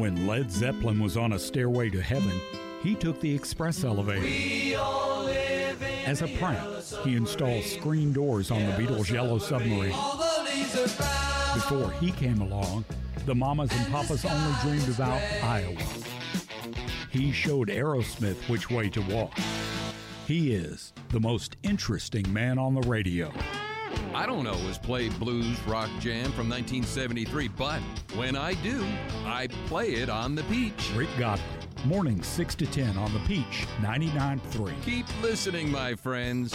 When Led Zeppelin was on a stairway to heaven, he took the express elevator. As a prank, he installed screen doors on the Beatles' Yellow Submarine. Before he came along, the mamas and papas only dreamed about Iowa. He showed Aerosmith which way to walk. He is the most interesting man on the radio.
I don't always play blues rock jam from 1973, but when I do, I play it on the Peach.
Rick Godley, morning 6 to 10 on the Peach 99.3.
Keep listening, my friends.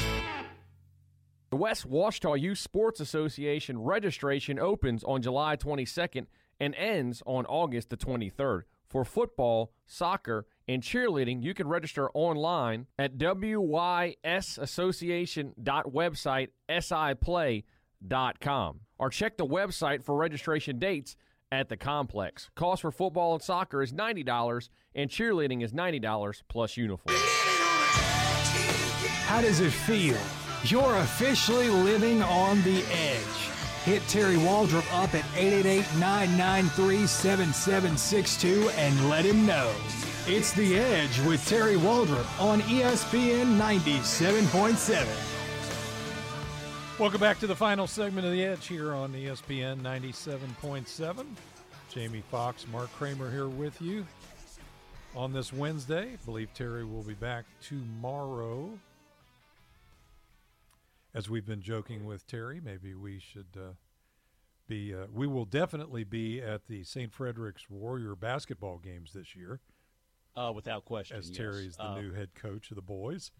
The West Ouachita Youth Sports Association registration opens on July 22nd and ends on August the 23rd. For football, soccer, and cheerleading, you can register online at wysassociation.website siplay.com or check the website for registration dates at the complex. Cost for football and soccer is $90 and cheerleading is $90 plus uniform.
How does it feel? You're officially living on the edge. Hit Terry Waldrop up at 888-993-7762 and let him know. It's The Edge with Terry Waldrop on ESPN 97.7.
Welcome back to the final segment of The Edge here on ESPN 97.7. Jamie Fox, Mark Kramer here with you on this Wednesday. I believe Terry will be back tomorrow. As we've been joking with Terry, maybe we should uh, be, uh, we will definitely be at the St. Frederick's Warrior basketball games this year.
Uh, without question.
As
yes.
Terry's the
Uh,
new head coach of the boys.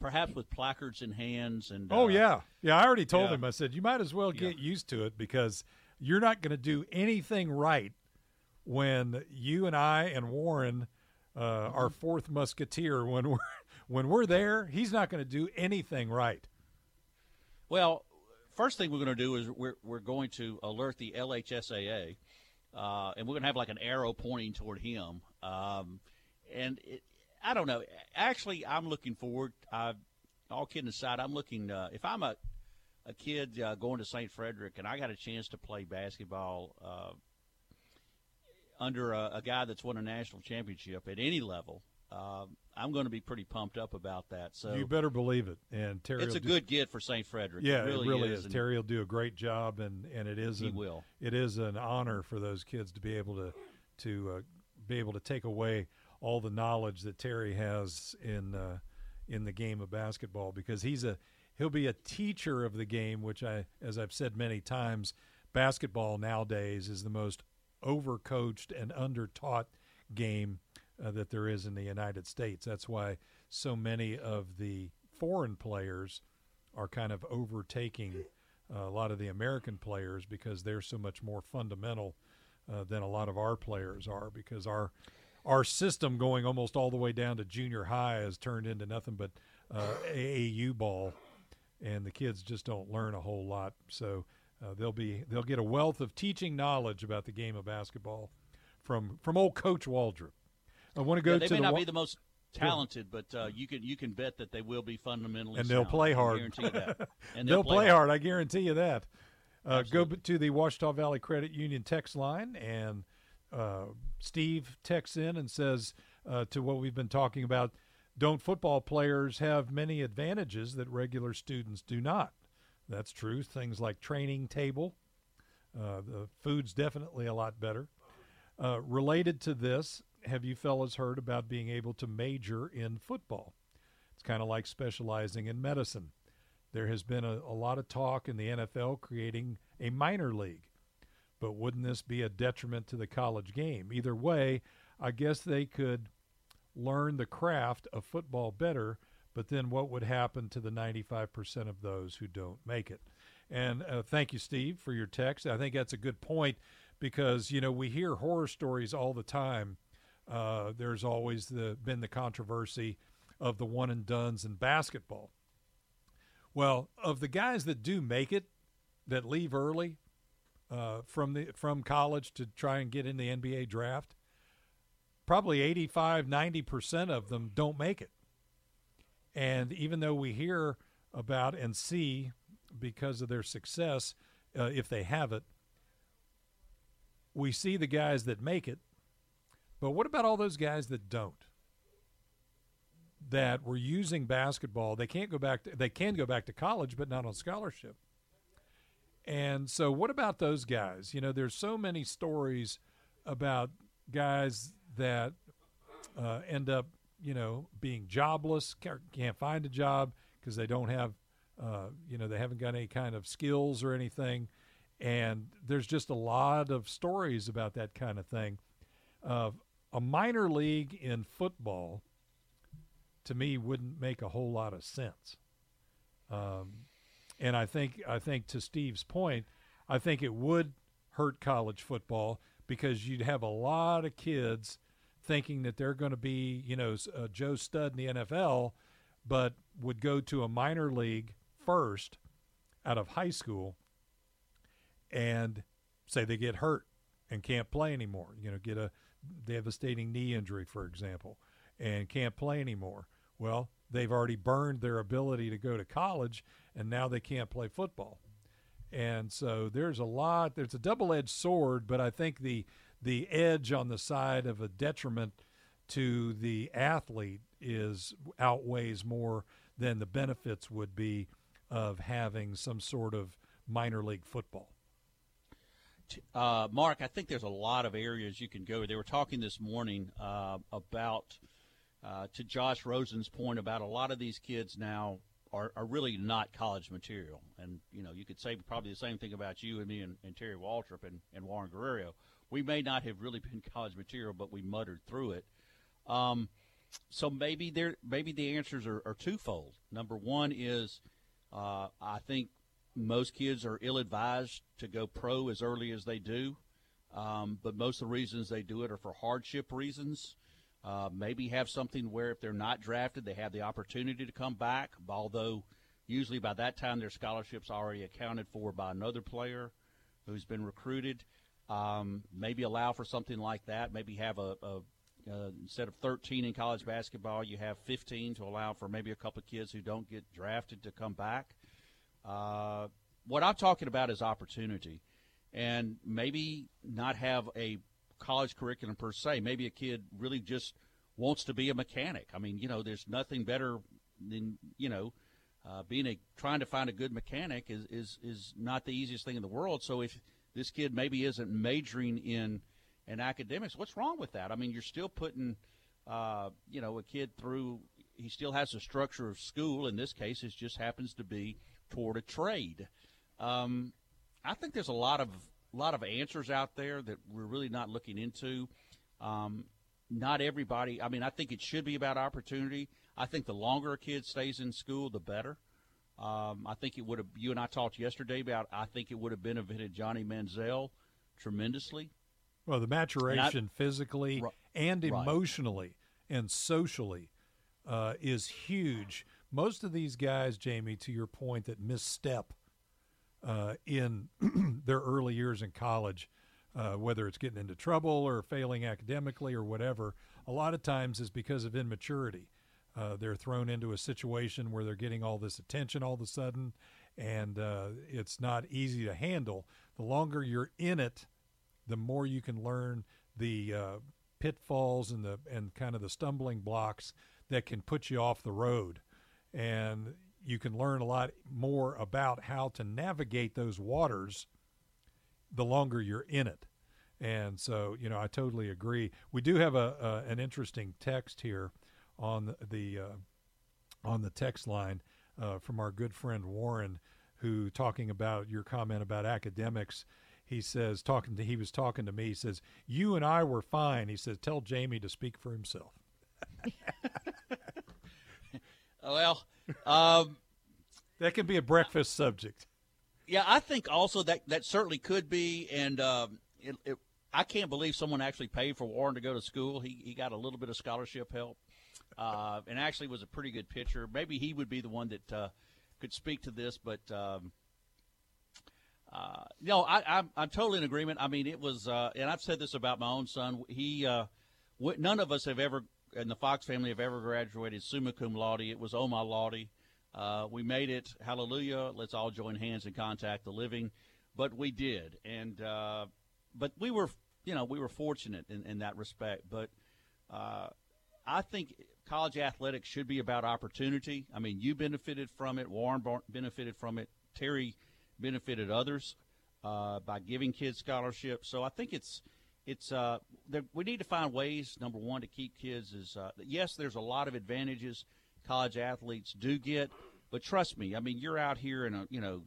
Perhaps with placards in hands and.
Oh
uh,
yeah, yeah. I already told
yeah.
him. I said you might as well get used to it because you're not going to do anything right when you and I and Warren, uh,
Mm-hmm.
our fourth musketeer, when we're when we're there, he's not going to do anything right.
Well, first thing we're going to do is we're we're going to alert the LHSAA, uh, and we're going to have like an arrow pointing toward him. Um, and it, I don't know. Actually, I'm looking forward. Uh, all kidding aside, I'm looking. Uh, if I'm a a kid uh, going to St. Frederick and I got a chance to play basketball uh, under a, a guy that's won a national championship at any level, uh, I'm going to be pretty pumped up about that. So
you better believe it. And Terry,
it's a
do-
good get for St. Frederick.
Yeah,
it really,
is.
and-
Terry will do a great job, and and it is
He
an,
will.
It is an honor for those kids to be able to to uh, be able to take away all the knowledge that Terry has in uh, in the game of basketball because he's a he'll be a teacher of the game, which I as I've said many times, basketball nowadays is the most overcoached and undertaught game uh, that there is in the United States. That's why so many of the foreign players are kind of overtaking uh, a lot of the American players because they're so much more fundamental uh, than a lot of our players are because our our system going almost all the way down to junior high has turned into nothing but uh, AAU ball and the kids just don't learn a whole lot. So Uh, they'll be they'll get a wealth of teaching knowledge about the game of basketball from from old Coach Waldrop. I want to go
Yeah, they
to
may
the
not
wa-
be the most talented, but uh, you can you can bet that they will be fundamentally
and they'll
sound.
play
I
hard.
guarantee you that. And
they'll, play, hard. I guarantee you that. Uh, go to the Ouachita Valley Credit Union text line, and uh, Steve texts in and says uh, to what we've been talking about: Don't football players have many advantages that regular students do not? That's true. Things like training table, uh, the food's definitely a lot better. Uh, related to this, have you fellas heard about being able to major in football? It's kind of like specializing in medicine. There has been a, a lot of talk in the NFL creating a minor league, but wouldn't this be a detriment to the college game? Either way, I guess they could learn the craft of football better, but then what would happen to the 95% of those who don't make it? And uh, thank you, Steve, for your text. I think that's a good point because, you know, we hear horror stories all the time. Uh, there's always the, been the controversy of the one and dones in basketball. Well, of the guys that do make it, that leave early uh, from the from college to try and get in the NBA draft, probably 85, 90% of them don't make it. And even though we hear about and see because of their success, uh, if they have it, we see the guys that make it. But what about all those guys that don't? That were using basketball, they can't go back. To, they can go back to college, but not on scholarship. And so, what about those guys? You know, there's so many stories about guys that uh, end up, you know, being jobless, can't find a job because they don't have, uh, you know, they haven't got any kind of skills or anything. And there's just a lot of stories about that kind of thing. Uh, a minor league in football, to me, wouldn't make a whole lot of sense. Um, and I think I think to Steve's point, I think it would hurt college football because you'd have a lot of kids thinking that they're going to be, you know, s- uh, Joe Stud in the NFL, but would go to a minor league first out of high school and say they get hurt and can't play anymore. You know, get a devastating knee injury, for example, and can't play anymore. Well, they've already burned their ability to go to college, and now they can't play football. And so there's a lot. There's a double-edged sword, but I think the the edge on the side of a detriment to the athlete is outweighs more than the benefits would be of having some sort of minor league football.
Uh, Mark, I think there's a lot of areas you can go. They were talking this morning uh, about, uh, to Josh Rosen's point about a lot of these kids now are, are really not college material. And, you know, you could say probably the same thing about you and me and, and Terry Waldrop and, and Warren Guerrero. We may not have really been college material, but we muttered through it. Um, so maybe there, maybe the answers are, are twofold. Number one is, uh, I think most kids are ill-advised to go pro as early as they do, um, but most of the reasons they do it are for hardship reasons. Uh, maybe have something where if they're not drafted, they have the opportunity to come back. Although usually by that time their scholarship's already accounted for by another player who's been recruited. Um, maybe allow for something like that. Maybe have a, a uh, instead of 13 in college basketball, you have 15 to allow for maybe a couple of kids who don't get drafted to come back. Uh, what I'm talking about is opportunity, and maybe not have a college curriculum per se. Maybe a kid really just wants to be a mechanic. I mean, you know, there's nothing better than you know uh, being a trying to find a good mechanic is, is is not the easiest thing in the world. So if this kid maybe isn't majoring in in academics, what's wrong with that? I mean, you're still putting uh, you know a kid through. He still has the structure of school. In this case, it just happens to be toward a trade. Um, I think there's a lot of lot of answers out there that we're really not looking into. Um, not everybody. I mean, I think it should be about opportunity. I think the longer a kid stays in school, the better. Um, I think it would have. You and I talked yesterday about. I think it would have benefited Johnny Manziel tremendously.
Well, the maturation physically
Ri-
and
right.
emotionally and socially uh, is huge. Most of these guys, Jamie, to your point, that misstep uh, in their early years in college, uh, whether it's getting into trouble or failing academically or whatever, a lot of times is because of immaturity. Uh, they're thrown into a situation where they're getting all this attention all of a sudden, and uh, it's not easy to handle. The longer you're in it, the more you can learn the uh, pitfalls and the and kind of the stumbling blocks that can put you off the road, and you can learn a lot more about how to navigate those waters the longer you're in it. And so, you know, I totally agree. We do have a, a an interesting text here on the uh, on the text line uh, from our good friend Warren, who talking about your comment about academics. He says talking to he was talking to me. He says you and I were fine. He says tell Jamie to speak for himself.
well, um,
that can be a breakfast subject.
Yeah, I think also that that certainly could be, and um, it, it, I can't believe someone actually paid for Warren to go to school. He he got a little bit of scholarship help, uh, and actually was a pretty good pitcher. Maybe he would be the one that uh, could speak to this, but. Um, uh, no, I, I'm, I'm totally in agreement. I mean, it was, uh, and I've said this about my own son. He, uh, none of us have ever, in the Fox family, have ever graduated summa cum laude. It was oma laude. Uh, we made it. Hallelujah. Let's all join hands and contact the living. But we did. And, uh, but we were, you know, we were fortunate in, in that respect. But uh, I think college athletics should be about opportunity. I mean, you benefited from it. Warren benefited from it. Terry benefited others uh, by giving kids scholarships. So I think it's it's uh, there, we need to find ways. Number one, to keep kids is uh, yes, there's a lot of advantages college athletes do get, but trust me, I mean you're out here in a you know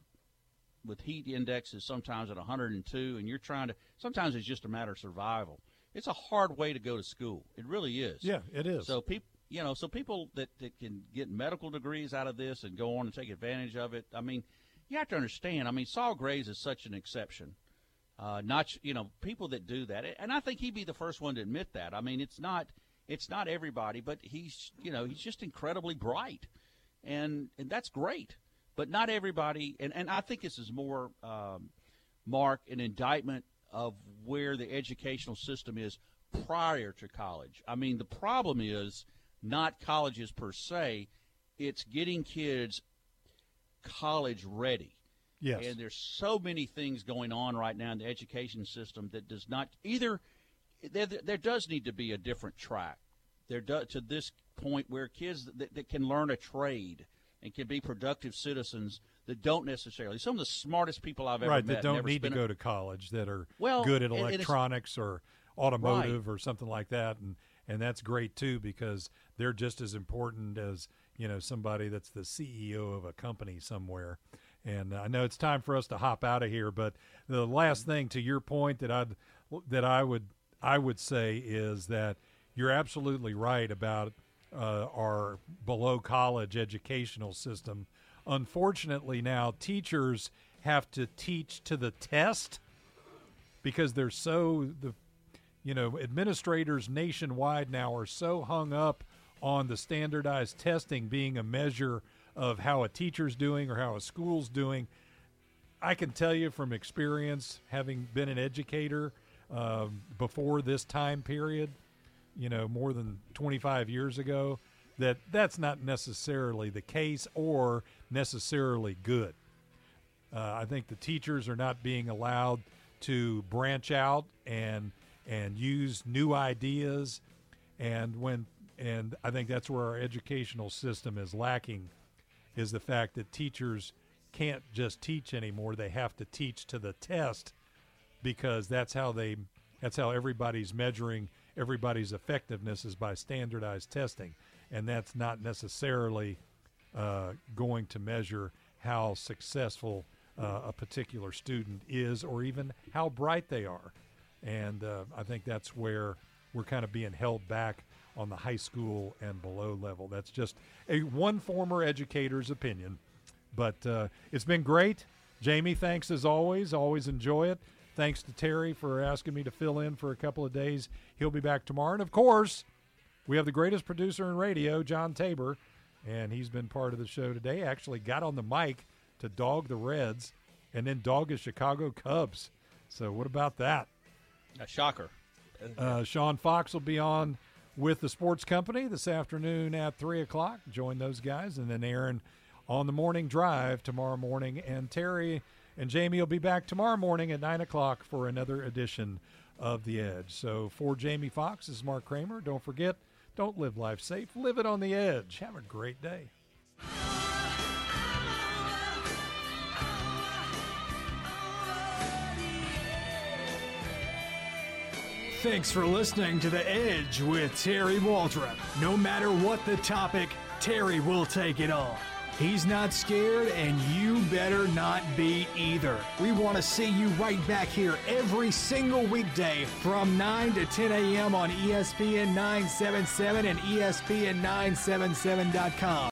with heat indexes sometimes at 102, and you're trying to. Sometimes it's just a matter of survival. It's a hard way to go to school. It really is.
Yeah, it is.
So people, you know, so people that, that can get medical degrees out of this and go on and take advantage of it. I mean, you have to understand. I mean, Saul Graves is such an exception. Uh, not you know people that do that, and I think he'd be the first one to admit that. I mean, it's not it's not everybody, but he's you know he's just incredibly bright, and and that's great. But not everybody, and and I think this is more um, mark an indictment of where the educational system is prior to college. I mean, the problem is not colleges per se; it's getting kids college ready.
Yes.
And there's so many things going on right now in the education system that does not either. There, there does need to be a different track. There do, to this point where kids that, that can learn a trade and can be productive citizens that don't necessarily some of the smartest people I've ever
right,
met
that don't need to
a,
go to college that are
well,
good at
and- and it's-
electronics or automotive
Right.
or something like that and and that's great too because they're just as important as you know somebody that's the CEO of a company somewhere and I know it's time for us to hop out of here but the last thing to your point that I'd that I would I would say is that you're absolutely right about uh, our below college educational system. Unfortunately, now teachers have to teach to the test because they're so the you know administrators nationwide now are so hung up on the standardized testing being a measure of how a teacher's doing or how a school's doing I can tell you from experience, having been an educator um, before this time period, you know, more than 25 years ago, that that's not necessarily the case or necessarily good. Uh, I think the teachers are not being allowed to branch out and and use new ideas, and when and I think that's where our educational system is lacking, is the fact that teachers can't just teach anymore; they have to teach to the test because that's how they that's how everybody's measuring everybody's effectiveness is by standardized testing, and that's not necessarily uh, going to measure how successful uh, a particular student is or even how bright they are. And uh, I think that's where we're kind of being held back on the high school and below level. That's just a one former educator's opinion. But uh, it's been great. Jamie, thanks as always. Always enjoy it. Thanks to Terry for asking me to fill in for a couple of days. He'll be back tomorrow. And of course, we have the greatest producer in radio, John Tabor, and he's been part of the show today. Actually, got on the mic to dog the Reds and then doggish Chicago Cubs. So what about that?
A shocker.
Uh, Sean Fox will be on with the sports company this afternoon at three o'clock. Join those guys, and then Aaron on the morning drive tomorrow morning, and Terry and Jamie will be back tomorrow morning at nine o'clock for another edition of the Edge. So for Jamie Fox, this is Mark Kramer. Don't forget, don't live life safe, live it on the edge. Have a great day.
Thanks for listening to The Edge with Terry Waldrop. No matter what the topic, Terry will take it on. He's not scared, and you better not be either. We want to see you right back here every single weekday from 9 to 10 a.m. on ESPN 977 and E ESPN977.com.